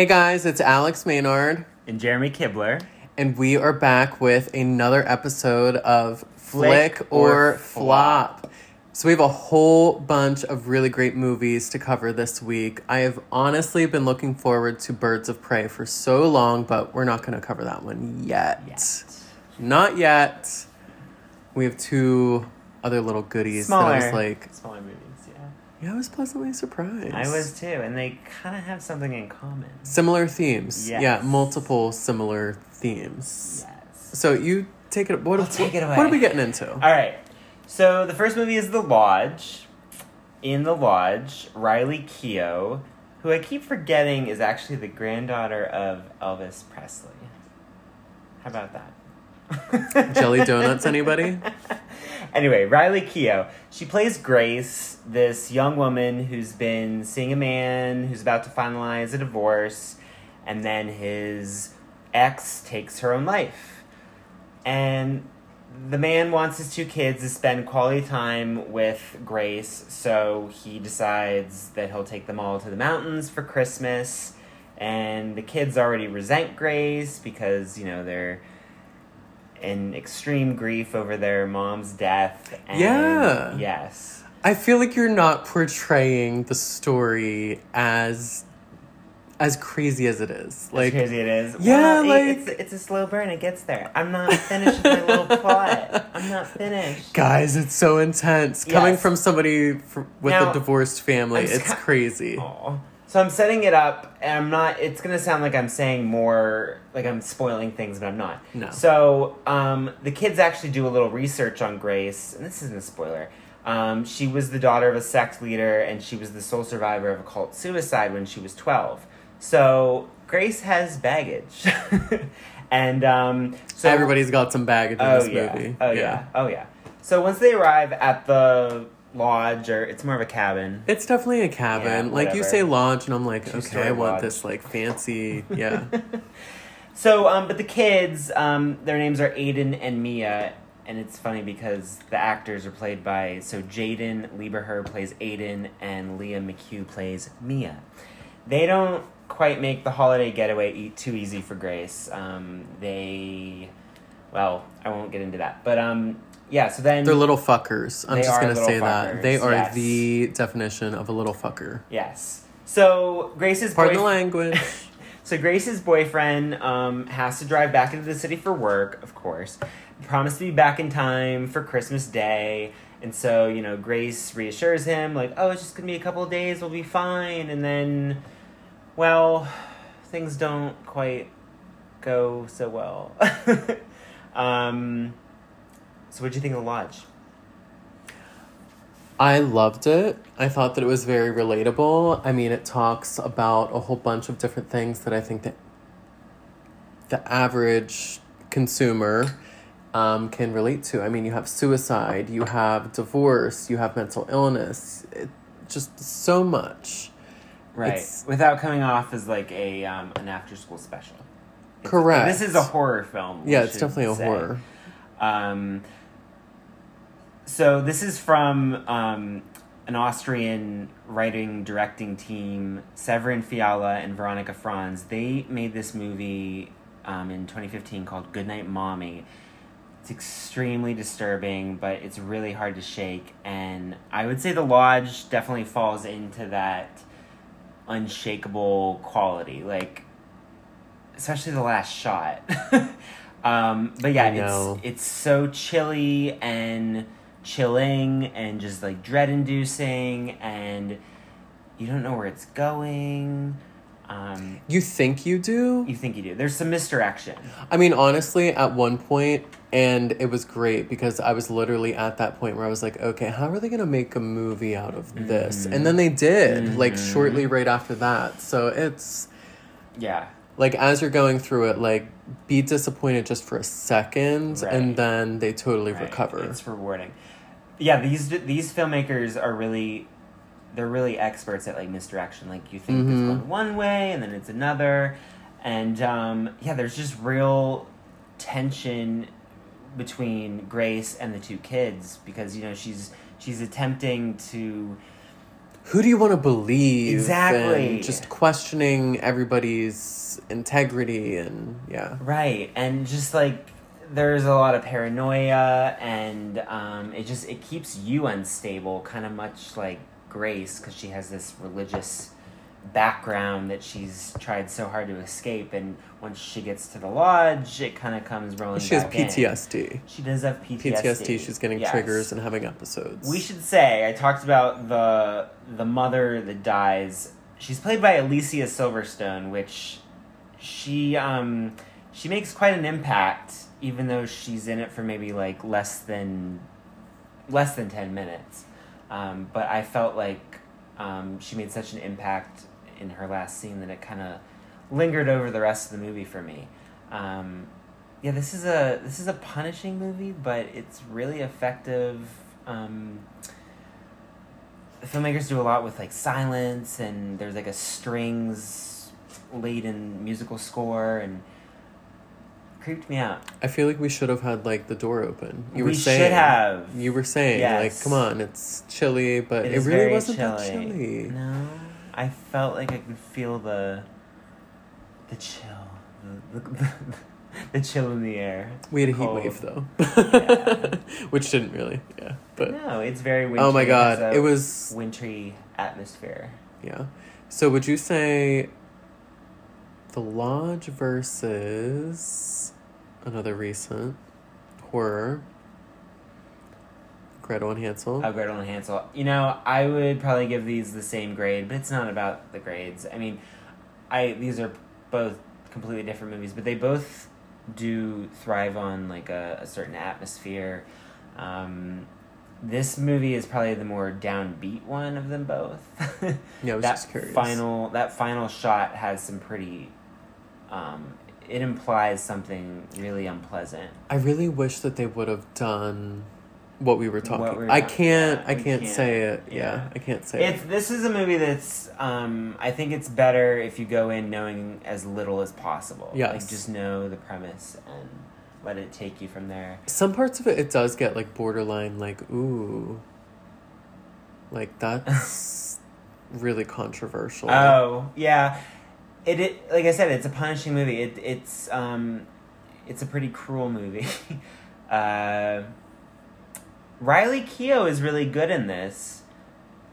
Hey guys, it's Alex Maynard, and Jeremy Kibler. and we are back with another episode of Flick, Flick or, or Flop. So we have a whole bunch of really great movies to cover this week. I have honestly been looking forward to Birds of Prey for so long, but we're not going to cover that one yet. Yet. Not yet. We have two other little goodies Smaller, that I was like. Yeah, I was pleasantly surprised. I was too, and they kind of have something in common. Similar themes. Yes. Yeah, multiple similar themes. Yes. So you take it. What, I'll take it What are we getting into? All right. So the first movie is The Lodge. In The Lodge, Riley Keough, who I keep forgetting is actually the granddaughter of Elvis Presley. How about that? Jelly donuts, anybody? anyway, Riley Keough. She plays Grace, this young woman who's been seeing a man who's about to finalize a divorce, and then his ex takes her own life. And the man wants his two kids to spend quality time with Grace, so he decides that he'll take them all to the mountains for Christmas. And the kids already resent Grace because, you know, they're in extreme grief over their mom's death. And Yeah. Yes. I feel like you're not portraying the story as as crazy as it is. As Like crazy it is. Yeah, Well, like- it's, it's a slow burn. It gets there. I'm not finished with my little plot. I'm not finished. guys, it's so intense coming from somebody fr- with Now, a divorced family. It's ki- crazy. Aw. So I'm setting it up, and I'm not. It's gonna sound like I'm saying more, like I'm spoiling things, but I'm not. No. So um, the kids actually do a little research on Grace, and this isn't a spoiler. Um, she was the daughter of a sect leader, and she was the sole survivor of a cult suicide when she was 12. So Grace has baggage, and um, so Everybody's got some baggage in Oh this yeah. movie. Oh yeah. Oh yeah. So once they arrive at the lodge, or it's more of a cabin. It's definitely a cabin. Yeah, like you say lodge and I'm like, okay, Two-story I want lodge. this like fancy yeah. So, um, but the kids, um, their names are Aiden and Mia, and it's funny because the actors are played by so Jaeden Lieberher plays Aiden and Lia McHugh plays Mia. They don't quite make the holiday getaway e- too easy for Grace. Um, they, well, I won't get into that, but um, yeah. So then They're little fuckers. I'm They just are gonna little say that. They are yes. the definition of a little fucker. yes. So Grace's Pardon the boyf- language. So Grace's boyfriend um, has to drive back into the city for work, of course. Promised to be back in time for Christmas Day. And so, you know, Grace reassures him, like, oh, it's just going to be a couple of days, we'll be fine. And then, well, things don't quite go so well. um, so, what'd you think of the lodge? I loved it. I thought that it was very relatable. I mean, it talks about a whole bunch of different things that I think that the average consumer um, can relate to. I mean, you have suicide, you have divorce, you have mental illness. It, just so much. Right. It's- Without coming off as like a um, an after school special. It's- Correct. This is a horror film. Yeah, it's definitely a say. horror. Um, so this is from um, an Austrian writing directing team, Severin Fiala and Veronika Franz. They made this movie um, in 2015 called Goodnight Mommy. It's extremely disturbing, but it's really hard to shake. And I would say The Lodge definitely falls into that unshakable quality. Like, especially the last shot. um, but yeah, it's it's so chilly and chilling and just like dread inducing and you don't know where it's going. Um, You think you do? you think you do. There's some misdirection. I mean, honestly, at one point, and it was great because I was literally at that point where I was like, okay, how are they going to make a movie out of this? And then they did, like, Mhm. shortly right after that. So it's Yeah. like, as you're going through it, like, be disappointed just for a second, Right. and then they totally Right. recover. It's rewarding. Yeah, these these filmmakers are really they're really experts at like misdirection. Like you think it's Mhm. going one way and then it's another, and um, yeah, there's just real tension between Grace and the two kids because you know she's she's attempting to who do you want to believe? Exactly. Just questioning everybody's integrity and yeah. Right, and just like there's a lot of paranoia, and um, it just it keeps you unstable, kind of much like Grace, because she has this religious background that she's tried so hard to escape, and once she gets to the lodge, it kind of comes rolling. Around. She has back in. PTSD. She does have PTSD. PTSD. She's getting Yes. triggers and having episodes. We should say I talked about the the mother that dies. She's played by Alicia Silverstone, which she um she makes quite an impact, even though she's in it for maybe like less than less than ten minutes. Um, but I felt like um, she made such an impact in her last scene that it kind of lingered over the rest of the movie for me. Um, yeah, this is a this is a punishing movie, but it's really effective. Um, the filmmakers do a lot with like silence, and there's like a strings laden musical score, and creeped me out. I feel like we should have had like the door open. You We were should saying have. You were saying Yes. like, come on, it's chilly, but it really wasn't that chilly. No, I felt like I could feel the the chill, the, the, the chill in the air. We had a heat wave though, Yeah. which didn't really. Yeah, but no, it's very wintry. oh my god, it was wintry atmosphere. yeah. So would you say the Lodge versus another recent horror? Gretel and Hansel. Oh, Gretel and Hansel. You know, I would probably give these the same grade, but it's not about the grades. I mean, I these are both completely different movies, but they both do thrive on like a, a certain atmosphere. Um, this movie is probably the more downbeat one of them both. Yeah, I was that just curious. final that final shot has some pretty. Um, it implies something really unpleasant. I really wish that they would have done what we were talking. Were I can't. yeah, I can't, can't. say it. Yeah, Yeah. I can't say It's it. this is a movie that's um I think it's better if you go in knowing as little as possible. Yes. Like just know the premise and let it take you from there. Some parts of it, it does get like borderline, like ooh, like that's really controversial. Oh, yeah. It, it like I said, it's a punishing movie. It it's um it's a pretty cruel movie. uh Riley Keough is really good in this.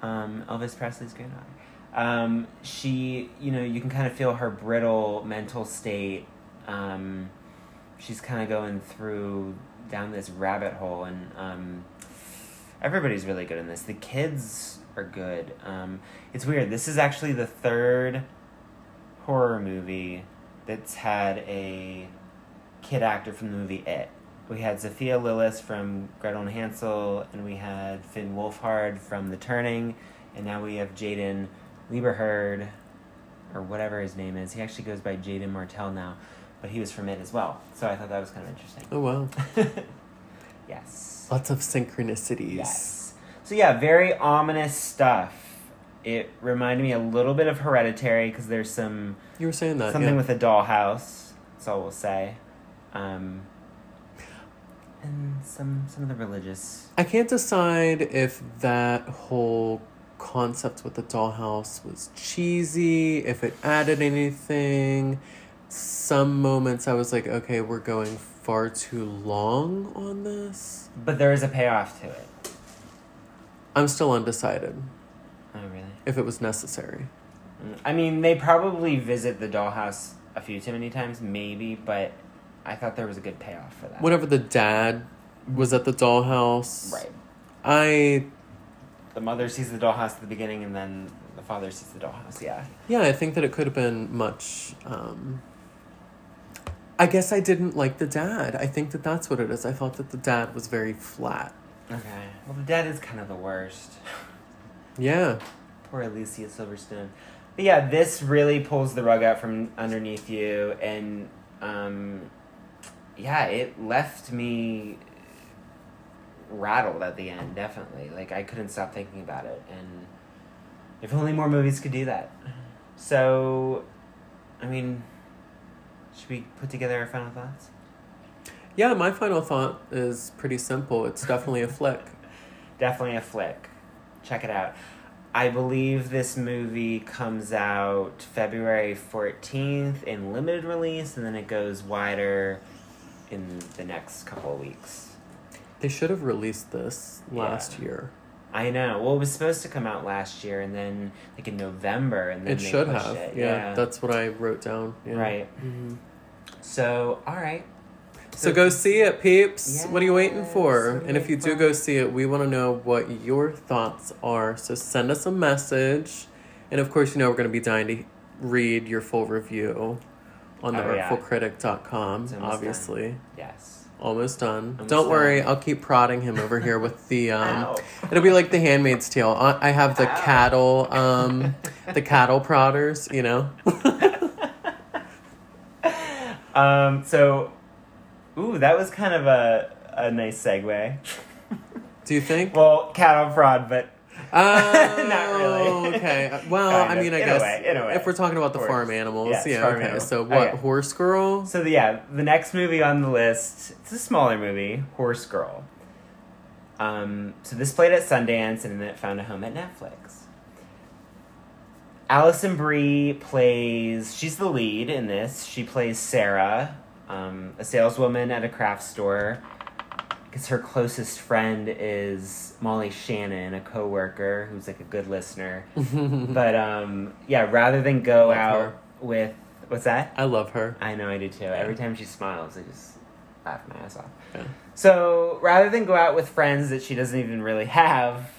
Um, Elvis Presley's granddaughter. Um, she, you know, you can kind of feel her brittle mental state. Um, she's kind of going through down this rabbit hole, and um, everybody's really good in this. The kids are good. Um, it's weird. This is actually the third horror movie that's had a kid actor from the movie It. We had Sophia Lillis from Gretel and Hansel, and we had Finn Wolfhard from The Turning, and now we have Jaden Lieberhard, or whatever his name is. He actually goes by Jaeden Martell now, but he was from It as well. So I thought that was kind of interesting. Oh wow, yes. lots of synchronicities. Yes. So yeah, very ominous stuff. It reminded me a little bit of Hereditary because there's some You were saying that. something yeah. with a dollhouse. That's all we'll say. Um, and some some of the religious. I can't decide if that whole concept with the dollhouse was cheesy, if it added anything. Some moments I was like, okay, we're going far too long on this. But there is a payoff to it. I'm still undecided? If it was necessary. I mean, they probably visit the dollhouse a few too many times, maybe. But I thought there was a good payoff for that. Whenever the dad was at the dollhouse, Right. I The mother sees the dollhouse at the beginning, and then the father sees the dollhouse. Yeah. yeah, I think that it could have been much. Um, I guess I didn't like the dad. I think that that's what it is. I thought that the dad was very flat. Okay. Well, the dad is kind of the worst. Yeah. Poor Alicia Silverstone. But yeah, this really pulls the rug out from underneath you, and um, yeah, it left me rattled at the end. Definitely, like I couldn't stop thinking about it, and if only more movies could do that. So, I mean, should we put together our final thoughts? Yeah, my final thought is pretty simple. It's definitely a flick. Definitely a flick. Check it out. I believe this movie comes out February 14th in limited release, and then it goes wider in the next couple of weeks. They should have released this last Yeah. year. I know. Well, it was supposed to come out last year, and then like in November, and then It they should have. It. Yeah, that's what I wrote down. Yeah. right. Mhm. So, all right. So go see it, peeps. what are you waiting for? And if you do go see it, we want to know what your thoughts are. So send us a message. And of course, you know we're going to be dying to read your full review on the Oh, yeah. artfulcritic.com, almost obviously. Yes. Almost done. Almost Don't worry, done. I'll keep prodding him over here with the um it'll be like the handmaid's tale. I I have the Ow. cattle um the cattle prodders, you know. Um. So, ooh, that was kind of a a nice segue. Do you think? Well, cat on fraud, but Oh, Not really. Okay. Well, Kind I of. mean, I In a guess way, in a way. if we're talking about the Horse. farm animals, Yes, yeah. farm okay. animals. So what? Okay. Horse girl? So the, yeah, the next movie on the list, it's a smaller movie, Horse Girl. Um, so this played at Sundance and then it found a home at Netflix. Alison Brie plays, she's the lead in this. She plays Sarah, um, a saleswoman at a craft store. Because her closest friend is Molly Shannon, a coworker who's like a good listener. but um, yeah, rather than go Love out her. with, what's that? I love her. I know I do too. Every time she smiles, I just laugh my ass off. Yeah. So rather than go out with friends that she doesn't even really have,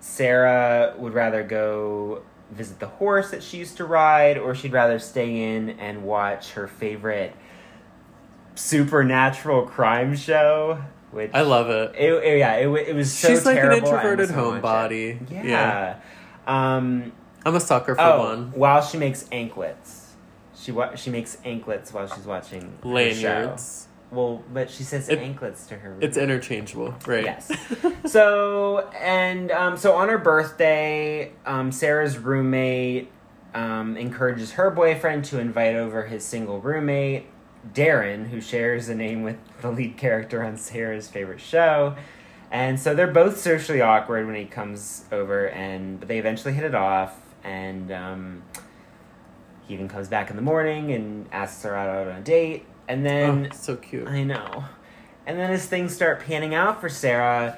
Sarah would rather go visit the horse that she used to ride, or she'd rather stay in and watch her favorite supernatural crime show. Which I love it. it, it- yeah, it, it was so She's like an introverted almost won't watch it. homebody. Yeah. Yeah. Um, I'm a sucker for oh, one. while she makes anklets, she wa- she makes anklets while she's watching her show. Lanyards. Well, but she says It- anklets to her. It's interchangeable, right? Yes. so and um, so on her birthday, um, Sarah's roommate um, encourages her boyfriend to invite over his single roommate, Darren, who shares a name with the lead character on Sarah's favorite show. And so they're both socially awkward when he comes over, and but they eventually hit it off. And um, he even comes back in the morning and asks her out on a date. And then oh, so cute. I know. And then as things start panning out for Sarah,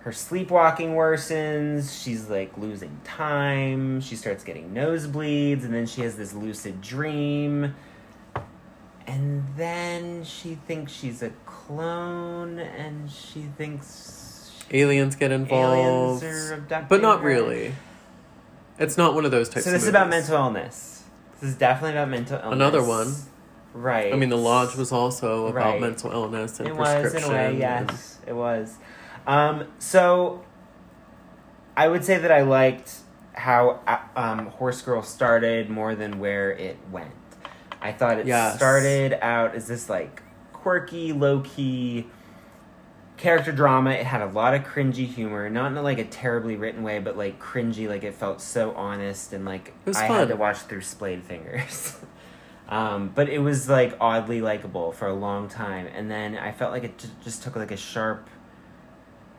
her sleepwalking worsens. She's like losing time. She starts getting nosebleeds, and then she has this lucid dream. And then she thinks she's a clone, and she thinks Aliens get involved, aliens but not her. really. It's not one of those types. So this is about mental illness. This is definitely about mental illness. Another one. right? I mean, The Lodge was also about Right. mental illness and it was in prescription. a way and- yes it was um, so i would say that i liked how uh, um, horse girl started more than where it went i thought it Yes. started out as this like quirky low-key character drama it had a lot of cringy humor not in a like a terribly written way but like cringy like it felt so honest and like i fun. had to watch through splayed fingers Um, but it was like oddly likable for a long time, and then I felt like it ju- just took like a sharp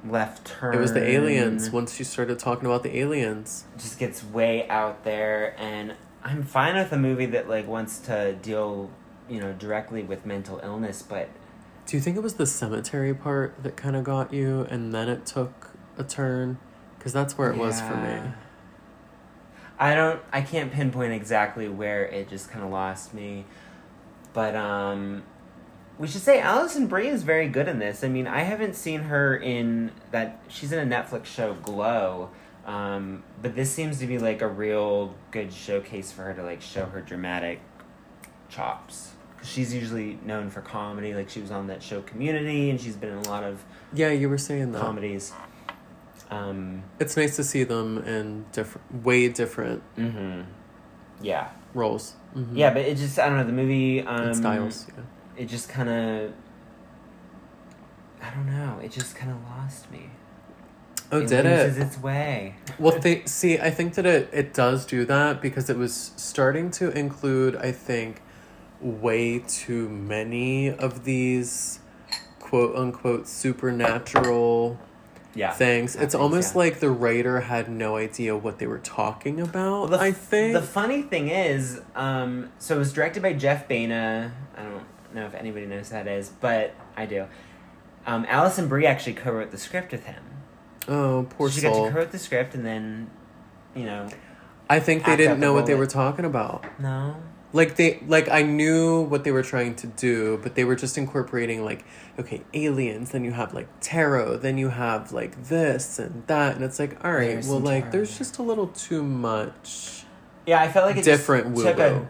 left turn. It was the aliens. Once you started talking about the aliens, Just gets way out there, and I'm fine with a movie that like wants to deal, you know, directly with mental illness, but do you think it was the cemetery part that kind of got you, and then it took a turn? Because that's where it was for me. I don't. I can't pinpoint exactly where it just kind of lost me, but um, we should say Alison Brie is very good in this. I mean, I haven't seen her in that. She's in a Netflix show, Glow. Um, but this seems to be like a real good showcase for her to like show her dramatic chops. 'Cause she's usually known for comedy. Like she was on that show Community, and she's been in a lot of Yeah, you were saying that. comedies. Um, It's nice to see them in different, way different hmm Yeah. roles. Mhm. Yeah, but it just I don't know the movie um styles. Yeah. It just kind of I don't know. It just kind of lost me. Oh, did it? loses its way. Well, th- see, I think that it, it does do that because it was starting to include, I think, way too many of these quote unquote supernatural Yeah, things. It's almost so. like the writer had no idea what they were talking about. The, I think. the funny thing is, um, so it was directed by Jeff Baena. I don't know if anybody knows who that is, but I do. Um, Alison Brie actually co-wrote the script with him. Oh, poor she got to co-wrote the script, and then, you know, I think they didn't know what they were talking about. no, Like they like I knew what they were trying to do, but they were just incorporating like okay, aliens, then you have like tarot, then you have like this and that and it's like all right, There's well like tarot, there's just a little too much yeah, I felt like it different just took a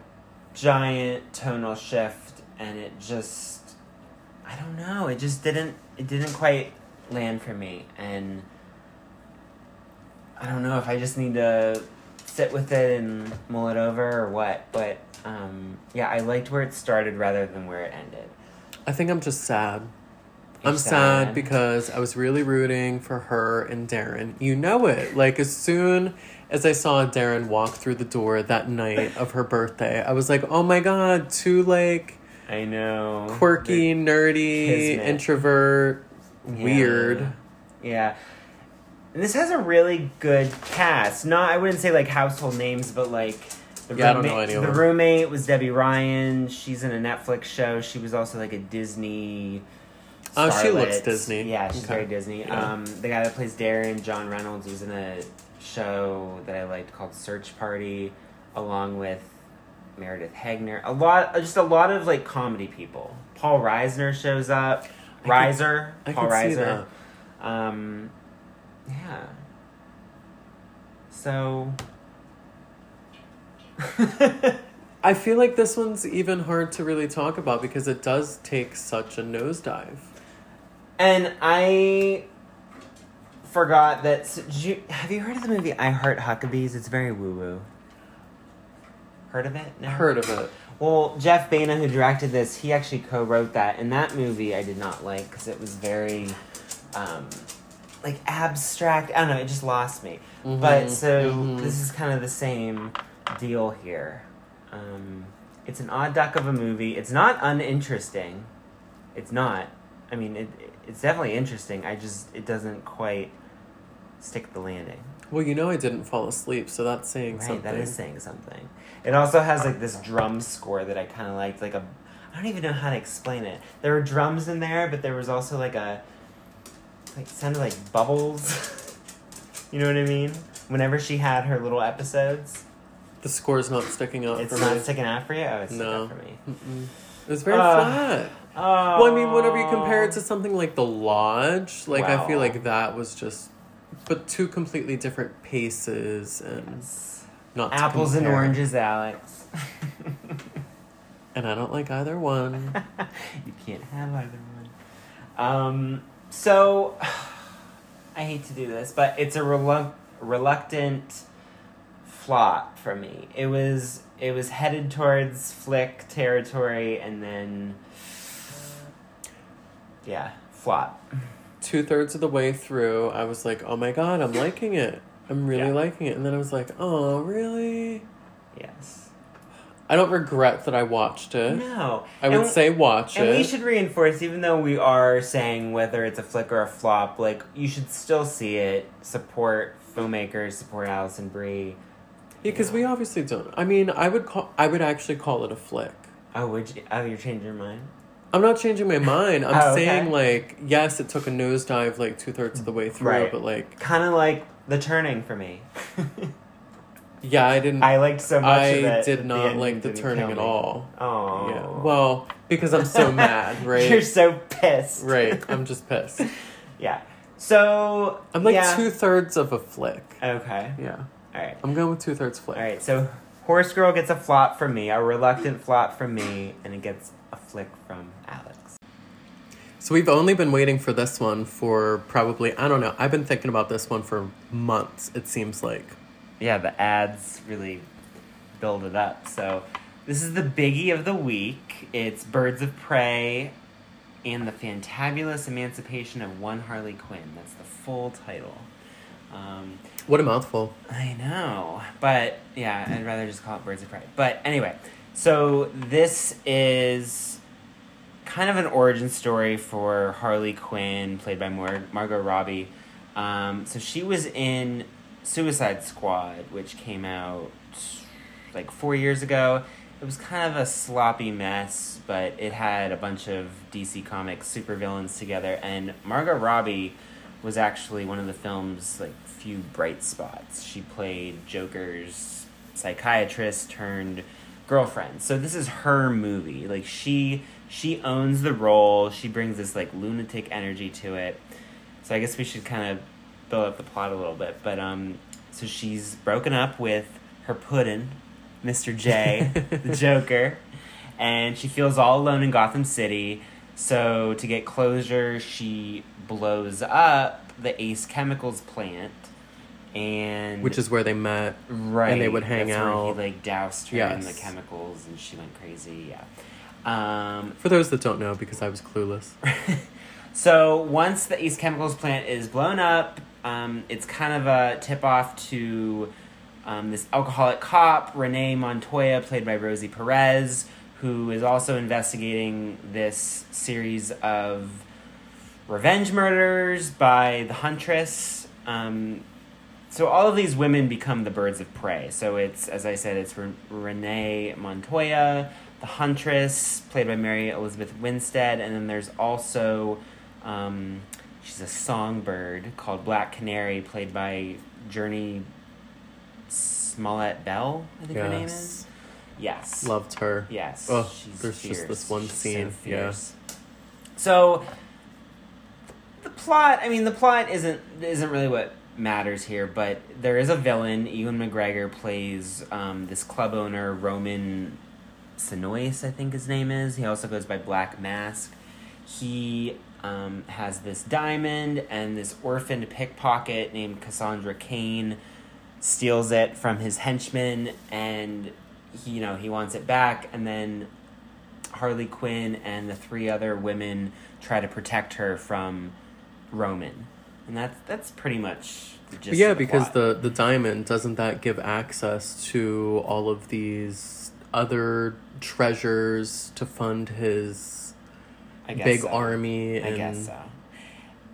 giant tonal shift, and it just, I don't know, it just didn't, it didn't quite land for me, and I don't know if I just need to sit with it and mull it over or what, but um, yeah, I liked where it started rather than where it ended. I think I'm just sad. You're I'm sad. sad. because I was really rooting for her and Darren. You know it. Like as soon as I saw Darren walk through the door that night of her birthday, I was like, "Oh my god, two like I know. quirky, nerdy, kismet. introvert, Yeah. weird." Yeah. And this has a really good cast. Not I wouldn't say like household names, but like the Yeah, roommate, the roommate was Debby Ryan. She's in a Netflix show. She was also like a Disney. Oh, she looks. Disney. Yeah, she's Okay. very Disney. Yeah. Um, the guy that plays Darren, John Reynolds, was in a show that I liked called Search Party, along with Meredith Hagner. A lot, just a lot of like comedy people. Paul Reisner shows up. Reiser, Paul Reiser. Um, yeah. So. I feel like this one's even hard to really talk about because it does take such a nosedive. and I forgot that. So, you, have you heard of the movie I Heart Huckabees? It's very woo woo. Heard of it? No? Heard of it. Well, Jeff Baena, who directed this, he actually co-wrote that, and that movie I did not like because it was very, um, like abstract. I don't know. It just lost me. But Mhm, so mhm. this is kind of the same deal here. Um, it's an odd duck of a movie. It's not uninteresting. It's not. I mean, it, it's definitely interesting. I just it doesn't quite stick the landing. Well, you know I didn't fall asleep, so that's saying Right, something. that is saying something. It also has like this drum score that I kind of liked. Like a, I don't even know how to explain it. There were drums in there, but there was also like a, like sounded like bubbles. you know what I mean? Whenever she had her little episodes, The score's not sticking out it's for not me. sticking out for you. Oh, it's sticking out for me. Mm-mm. It was very Uh, flat. Oh. Well, I mean, whenever you compare it to something like The Lodge, like I feel Wow. like that was just, but two completely different paces and not to apples and compare. oranges, Alex. And I don't like either one. you can't have either one. Um, so I hate to do this, but it's a relu- reluctant flop for me. It was it was headed towards flick territory, and then yeah, flop. Two thirds of the way through, I was like, "Oh my god, I'm liking it. I'm really Yeah. liking it." And then I was like, "Oh, really?" Yes. I don't regret that I watched it. No. I would say watch And it. And we should reinforce, even though we are saying whether it's a flick or a flop, like you should still see it. Support filmmakers, support Alison Brie. Yeah, because we obviously don't. I mean, I would call. I would actually call it a flick. Oh, would you? Oh, you're changing your mind. I'm not changing my mind. I'm Oh, okay. saying like, yes, it took a nosedive like two thirds of the way through, Right. but like, Kind of like the turning for me. yeah, I didn't. I liked so much. I of it, did not like the turning at all. Oh. Yeah. Well, because I'm so mad, right? You're so pissed. right. I'm just pissed. yeah. So I'm like yeah. two thirds of a flick. Okay. Yeah. All right. I'm going with two thirds flick. All right. So Horse Girl gets a flop from me, a reluctant flop from me, and it gets a flick from Alex. So we've only been waiting for this one for probably I don't know. I've been thinking about this one for months. It seems like. Yeah, the ads really build it up. So this is the biggie of the week. It's Birds of Prey and the Fantabulous Emancipation of One Harley Quinn. That's the full title. Um, What a mouthful. I know, but yeah, I'd rather just call it Birds of Prey. But anyway, so this is kind of an origin story for Harley Quinn, played by Mar- Margot Robbie. Um, so she was in Suicide Squad, which came out like four years ago. It was kind of a sloppy mess, but it had a bunch of DC Comics supervillains together, and Margot Robbie was actually one of the film's like few bright spots. She played Joker's psychiatrist turned girlfriend. So this is her movie. Like she she owns the role. She brings this like lunatic energy to it. So I guess we should kind of build up the plot a little bit. But um so she's broken up with her puddin, Mr. J, the Joker, and she feels all alone in Gotham City. So to get closure, she blows up the Ace Chemicals plant and Which is where they met. right And they would hang out. He like doused her in the Yes. chemicals, and she went crazy. Yeah. Um, For those that don't know, because I was clueless. so once the Ace Chemicals plant is blown up, um, it's kind of a tip off to um, this alcoholic cop, Renee Montoya, played by Rosie Perez, who is also investigating this series of revenge murders by the Huntress. Um, so all of these women become the birds of prey. So it's, as I said, it's Re- Renee Montoya, the Huntress, played by Mary Elizabeth Winstead, and then there's also um, she's a songbird called Black Canary, played by Jurnee Smollett Bell. I think her name is. Yes. Yes. Loved her. Yes. Oh, she's there's just this one She's scene, So yeah. So the plot, I mean, the plot isn't isn't really what matters here, but there is a villain. Ewan McGregor plays um, this club owner, Roman Sionis, I think his name is. He also goes by Black Mask. He um, has this diamond, and this orphaned pickpocket named Cassandra Cain steals it from his henchman, and he, you know he wants it back, and then Harley Quinn and the three other women try to protect her from Roman, and that's that's pretty much the gist yeah, the because plot. the the diamond doesn't that give access to all of these other treasures to fund his I guess big so. army I guess so.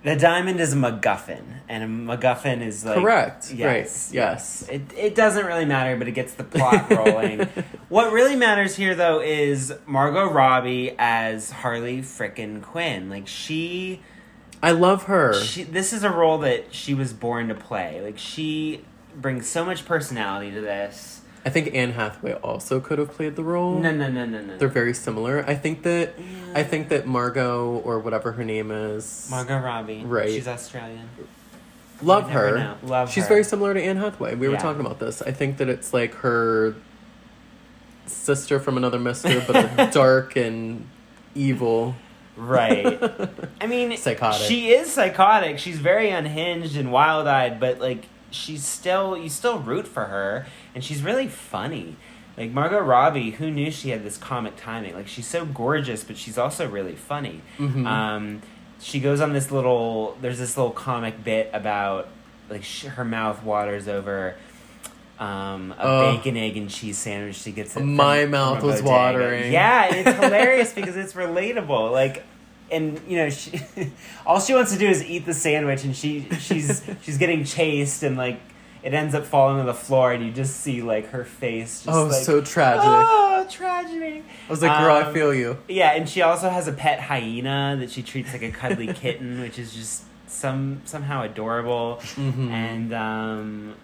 The diamond is a MacGuffin, and a MacGuffin is like Correct. Yes, Right. Yes. It it doesn't really matter, but it gets the plot rolling. what really matters here, though, is Margot Robbie as Harley frickin' Quinn. Like she, I love her. she, this is a role that she was born to play. Like she brings so much personality to this. I think Anne Hathaway also could have played the role. No, no, no, no, no. They're very similar. I think that I think that Margot or whatever her name is Margot Robbie. Right. She's Australian. love You never her. know. Love She's her. very similar to Anne Hathaway. We were talking about this. I think that it's like her sister from another mister, but dark and evil. Right. I mean, Psychotic. She is psychotic. She's very unhinged and wild eyed, but like she's still you still root for her, and she's really funny. Like Margot Robbie, who knew she had this comic timing? Like she's so gorgeous, but she's also really funny. Mhm. Um, she goes on this little. There's this little comic bit about like sh- her mouth waters over. Um, a Oh. bacon, egg, and cheese sandwich. She gets it. My from mouth was watering. Yeah, it's hilarious because it's relatable. Like, and you know, she all she wants to do is eat the sandwich, and she she's she's getting chased, and like it ends up falling on the floor, and you just see like her face. Just, oh, like, so tragic. Oh, tragedy. I was like, girl, I Um, feel you. Yeah, and she also has a pet hyena that she treats like a cuddly kitten, which is just some somehow adorable. Mhm. And um,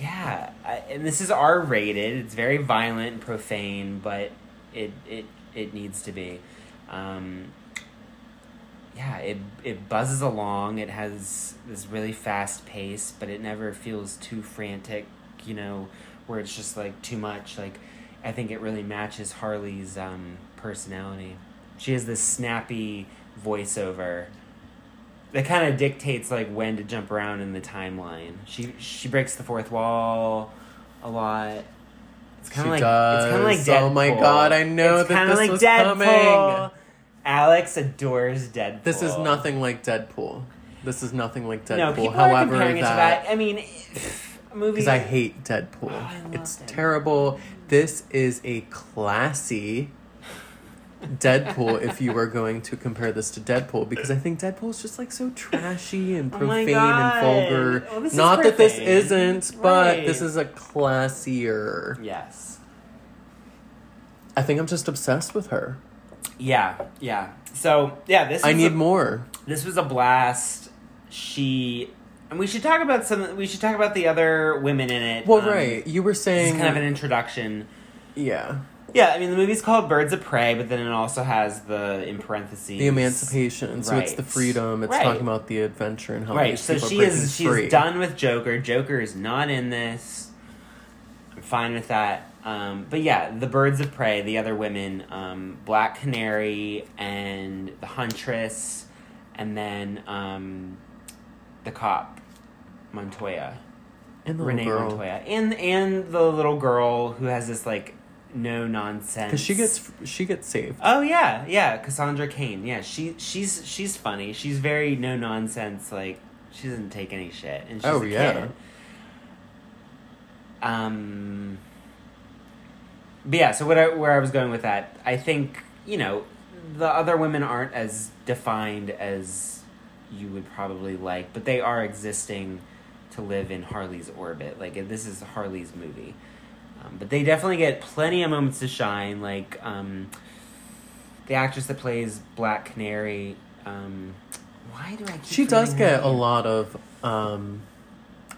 yeah, I, and this is R rated. It's very violent and profane, but it it it needs to be. Um, yeah, it it buzzes along. It has this really fast pace, but it never feels too frantic. You know, where it's just like too much. Like, I think it really matches Harley's um, personality. She has this snappy voiceover that kind of dictates like when to jump around in the timeline. She she breaks the fourth wall a lot. It's kind of like it's kind of like. Deadpool. Oh my God, I know it's that this like was Deadpool. coming. Alex adores Deadpool. This is nothing like Deadpool. This is nothing like Deadpool. No, people However, are comparing it to that that. I mean, movie. because I hate Deadpool. Oh, I love it's Deadpool. terrible. This is a classy Deadpool if you were going to compare this to Deadpool because I think Deadpool is just like so trashy and Oh profane God. and vulgar. Oh, is Not that this isn't, but Right. this is a classier. Yes. I think I'm just obsessed with her. Yeah, yeah. So yeah, this. I need a, more. This was a blast. She. And we should talk about some. We should talk about the other women in it. Well, Um, right. You were saying kind of an introduction. yeah, Yeah, I mean the movie's called Birds of Prey, but then it also has the in parentheses the emancipation. So it's the freedom. It's Right. talking about the adventure and how Right. So she is she's free. done with Joker. Joker is not in this. I'm fine with that. Um, but yeah, the Birds of Prey, the other women, um, Black Canary and the Huntress, and then um, the cop, Montoya. And the Renee little girl. Montoya, and and the little girl who has this like no nonsense. Because she gets she gets saved. Oh yeah, yeah, Cassandra Cain. Yeah, she she's she's funny. She's very no nonsense. Like she doesn't take any shit, and she's Oh, a yeah. kid. Um. But yeah, so what I, where I was going with that, I think you know the other women aren't as defined as you would probably like, but they are existing to live in Harley's orbit. Like this is Harley's movie, um, but they definitely get plenty of moments to shine. Like um, the actress that plays Black Canary. Um, why do I? Keep She does get a lot of um,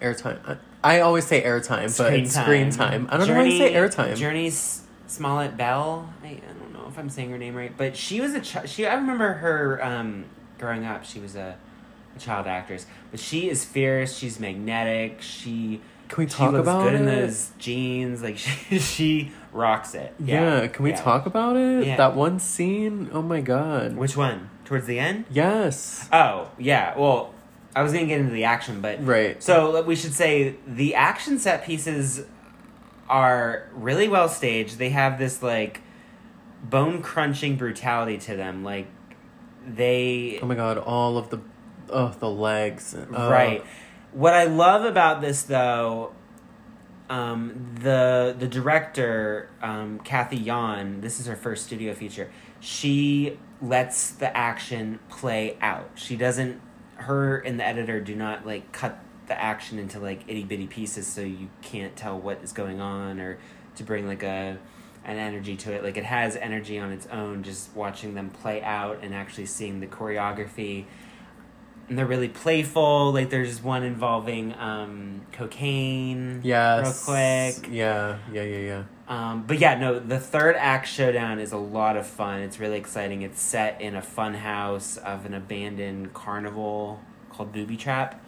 airtime. I, I always say airtime, but it's screen time. I don't know why you say airtime. Jurnee Smollett Bell. I, I don't know if I'm saying her name right, but she was a ch- she. I remember her um, growing up. She was a, a child actress, but she is fierce. She's magnetic. She Can we she talk looks about good it? in those jeans. Like she, she rocks it. yeah. can we yeah. talk about it? Yeah. That one scene. Oh my god. Which one? Towards the end? Yes. Oh yeah. Well, I was gonna get into the action, but Right. So we should say the action set pieces are really well staged. They have this like bone crunching brutality to them. Like they Oh my god. All of the oh the legs. Oh. right. What I love about this though, um, the the director um, Cathy Yan. This is her first studio feature. She lets the action play out. She doesn't. Her and the editor do not like cut the action into like itty bitty pieces so you can't tell what is going on or to bring like a an energy to it. Like it has energy on its own. Just watching them play out and actually seeing the choreography and they're really playful. Like there's one involving um, cocaine. Yes. Real quick. Yeah. Yeah. Yeah. Yeah. Um, but yeah, no, the third act showdown is a lot of fun. It's really exciting. It's set in a fun house of an abandoned carnival called Booby Trap.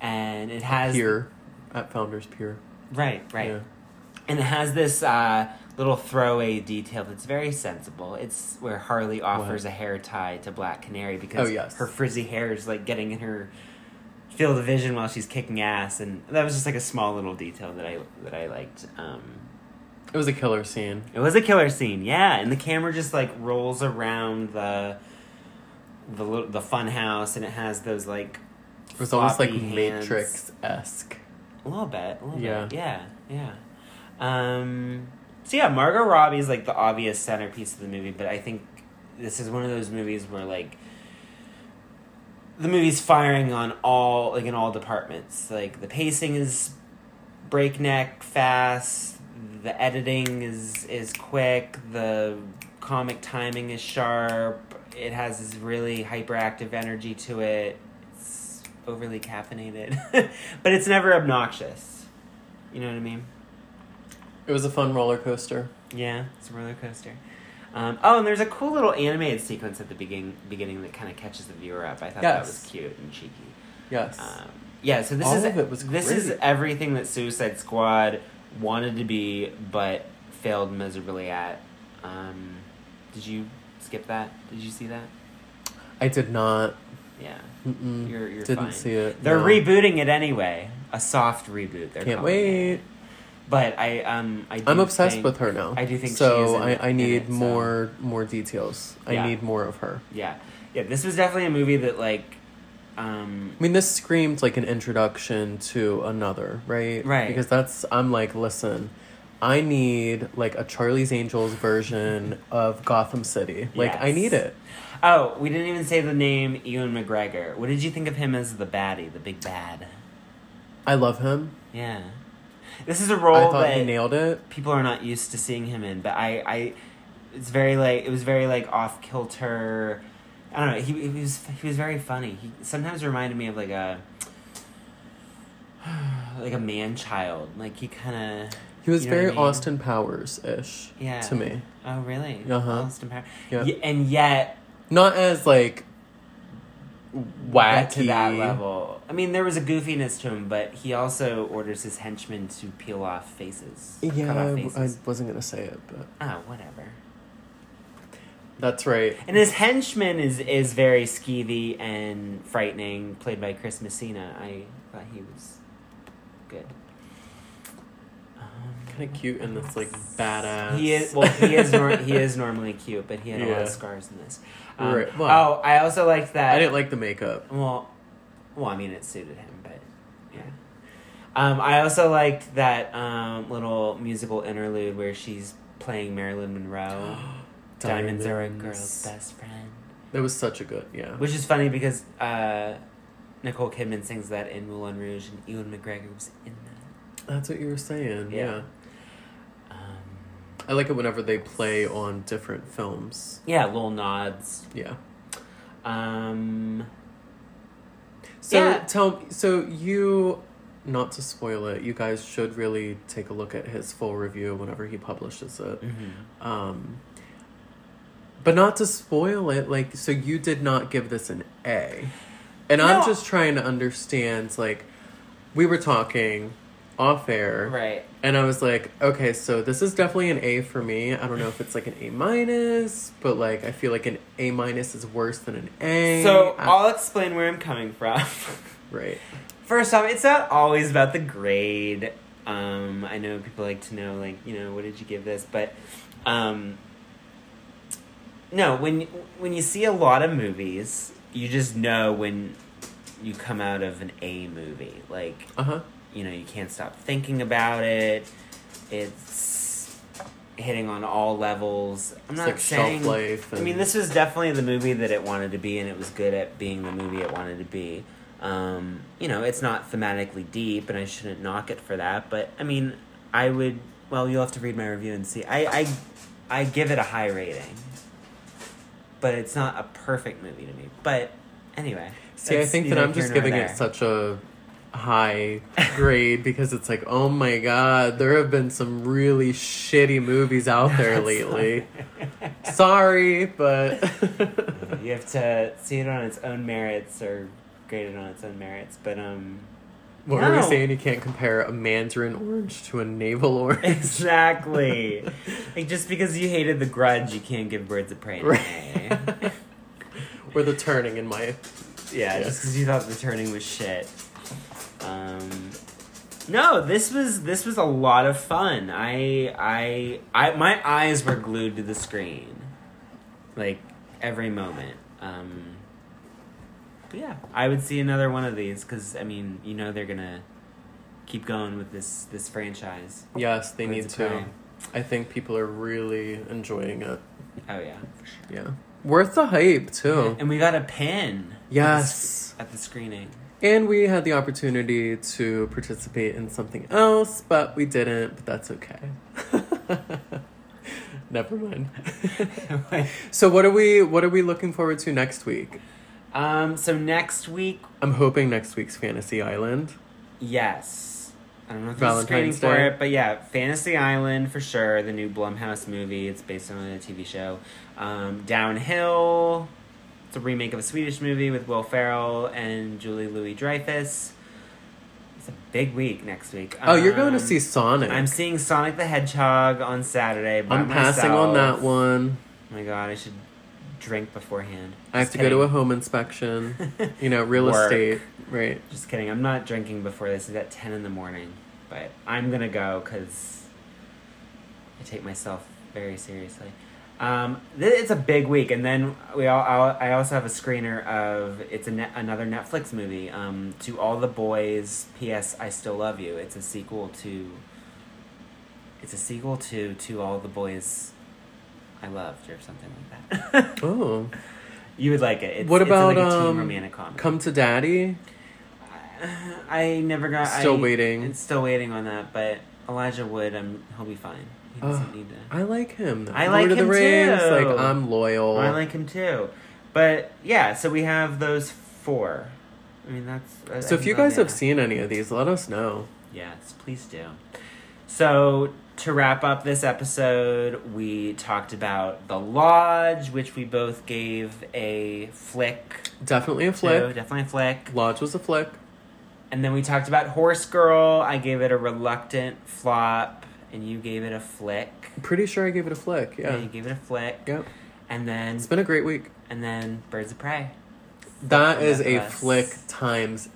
And it has Pier at Founders Pier. right, right. Yeah. And it has this uh, little throwaway detail that's very sensible. It's where Harley offers a hair tie to Black Canary because Oh, yes. her frizzy hair is like getting in her field of vision while she's kicking ass, and that was just like a small little detail that I that I liked. Um, It was a killer scene. it was a killer scene, yeah, and the camera just like rolls around the the the fun house, and it has those like It was almost like. Matrix esque. A little bit, a little Yeah. bit. Yeah, yeah. Um, so yeah, Margot Robbie is like the obvious centerpiece of the movie, but I think this is one of those movies where like the movie's firing on all like in all departments. Like the pacing is breakneck fast, the editing is is quick, the comic timing is sharp. It has this really hyperactive energy to it. It's overly caffeinated, but it's never obnoxious. You know what I mean? It was a fun roller coaster. Yeah, it's a roller coaster. Um, oh, and there's a cool little animated sequence at the beginning, beginning that kind of catches the viewer up. I thought that was cute and cheeky. Yes. Um, yeah, so this All is it was this is everything that Suicide Squad wanted to be, but failed miserably at. Um, did you skip that? Did you see that? I did not. Yeah, Mm-mm. you're you're Didn't fine. see it. They're no. rebooting it anyway. A soft reboot. They're Can't wait. it. But I um I do I'm obsessed think- with her now. I do think so. I, I need it, so- more more details. Yeah. I need more of her. Yeah, yeah. This was definitely a movie that like, um, I mean, this screamed like an introduction to another, right? Right. Because that's I'm like, listen, I need like a Charlie's Angels version of Gotham City. Like I need it. Oh, we didn't even say the name Ewan McGregor. What did you think of him as the baddie, the big bad? I love him. Yeah. This is a role I thought that he nailed it. people are not used to seeing him in, but I, I, it's very like it was very like off kilter. I don't know. He, he was he was very funny. He sometimes reminded me of like a like a man child. Like he kind of He was You know very I mean? Austin Powers ish yeah to me. Oh really? Uh-huh. Austin Power. Yeah. Ye- and yet Not as like wacky to that level. I mean, there was a goofiness to him, but he also orders his henchmen to peel off faces. Yeah, off I, I wasn't gonna say it, but oh, whatever. That's right. And his henchman is is very skeevy and frightening, played by Chris Messina. I thought he was good. Um, Kind of cute in this like badass. He is well. He is nor- he is normally cute, but he had a lot of scars in this. Um, Right, well- oh, I also liked that. I didn't like the makeup. Well, well, I mean, it suited him, but yeah. Um, I also liked that um, little musical interlude where she's playing Marilyn Monroe. Diamonds are a girl's best friend, It was such a good, yeah. which is funny because uh, Nicole Kidman sings that in Moulin Rouge, and Ewan McGregor was in that. That's what you were saying. Yeah. Yeah. Um, I like it whenever they play on different films. yeah, little nods. Yeah. Um, So Yeah. tell so you not to spoil it, you guys should really take a look at his full review whenever he publishes it. mhm. Um but not to spoil it, like so you did not give this an A. And I'm just trying to understand like we were talking off air Right. and I was like, okay, so this is definitely an A for me. I don't know if it's like an A minus, but like I feel like an A minus is worse than an A. So I- I'll explain where I'm coming from. right. First off, it's not always about the grade. Um, I know people like to know, like, you know, what did you give this? But, um, no, when when you see a lot of movies, you just know when you come out of an A movie. Like, Uh huh. you know, you can't stop thinking about it. It's hitting on all levels. I'm It's not like saying. shelf life. I mean, this was definitely the movie that it wanted to be, and it was good at being the movie it wanted to be. Um, you know, it's not thematically deep, and I shouldn't knock it for that. But I mean, I would. Well, you'll have to read my review and see. I I, I give it a high rating, but it's not a perfect movie to me. But anyway, See, I think that I'm just giving there. it such a high grade because it's like, oh my god, there have been some really shitty movies out there lately. Sorry, but you have to see it on its own merits or grade it on its own merits. But um, what were we saying? You can't compare a mandarin orange to a navel orange. exactly. like just because you hated the Grudge, you can't give Birds of Prey. A. Right. or the turning in my yeah, Yeah. just because you thought the turning was shit. Um, no, this was this was a lot of fun. I I I my eyes were glued to the screen, like every moment. Um, but yeah, I would see another one of these because I mean, you know, they're gonna keep going with this this franchise. Yes, they Birds need to. Prey. I think people are really enjoying it. Oh yeah, Yeah. Worth the hype too. and we got a pin. Yes. at the screening. And we had the opportunity to participate in something else, but we didn't, but that's okay. Never mind. so what are we what are we looking forward to next week? Um. So next week, I'm hoping next week's Fantasy Island. yes. I don't know if Valentine's screening for Day. it, but yeah, Fantasy Island for sure. The new Blumhouse movie. It's based on a TV show. Um, Downhill. It's a remake of a Swedish movie with Will Ferrell and Julia Louis-Dreyfus. It's a big week next week. Oh, you're going to Um, see Sonic. I'm seeing Sonic the Hedgehog on Saturday. by I'm passing on myself. that one. Oh my god, I should drink beforehand. I have Just to go to a home inspection. You know, real Work. estate, right? Just kidding. I'm not drinking before this. It's at 10 in the morning. But I'm going to go because I take myself very seriously. Um, th- it's a big week. And then we all, I'll, I also have a screener of it's a net, another Netflix movie. Um, to All the Boys, P.S. I Still Love You. It's a sequel to It's a sequel to to all the boys I loved or something like that. Oh, you would like it. It's, What it's about, like a teen um, romantic comedy? come to daddy. I never got. Still I- waiting. It's still waiting on that, but Elijah Wood, um, he'll be fine. He doesn't Ugh, need to. I like him. I Lord like of the him Rings. too. Like I'm loyal. I like him too, but yeah. So we have those four. I mean, that's. I- I so if think you guys have seen any of these, let us know. Yes, please do. So, to wrap up this episode, we talked about The Lodge, which we both gave a flick. Definitely a to. flick. Definitely a flick. Lodge was a flick. And then we talked about Horse Girl. I gave it a reluctant flop, and you gave it a flick. Pretty sure I gave it a flick. Yeah. you gave it a flick. Yep. And then, It's been a great week. and then Birds of Prey. That is a flick times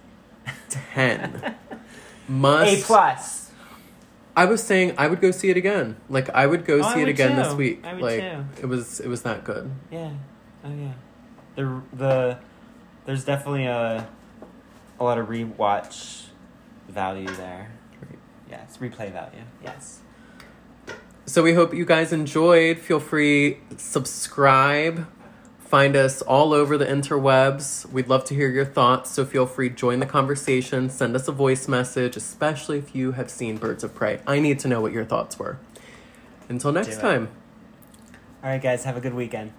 ten. Must. A plus. I was saying I would go see it again. Like I would go Oh, I see it would again this week. I would like too. it was it was that good. Yeah. Oh yeah. The the there's definitely a a lot of rewatch value there. Right. Yes, replay value. Yes. So we hope you guys enjoyed. Feel free subscribe. Find us all over the interwebs. We'd love to hear your thoughts, so feel free to join the conversation, send us a voice message, especially if you have seen Birds of Prey. I need to know what your thoughts were. Until next time. All right, guys, have a good weekend.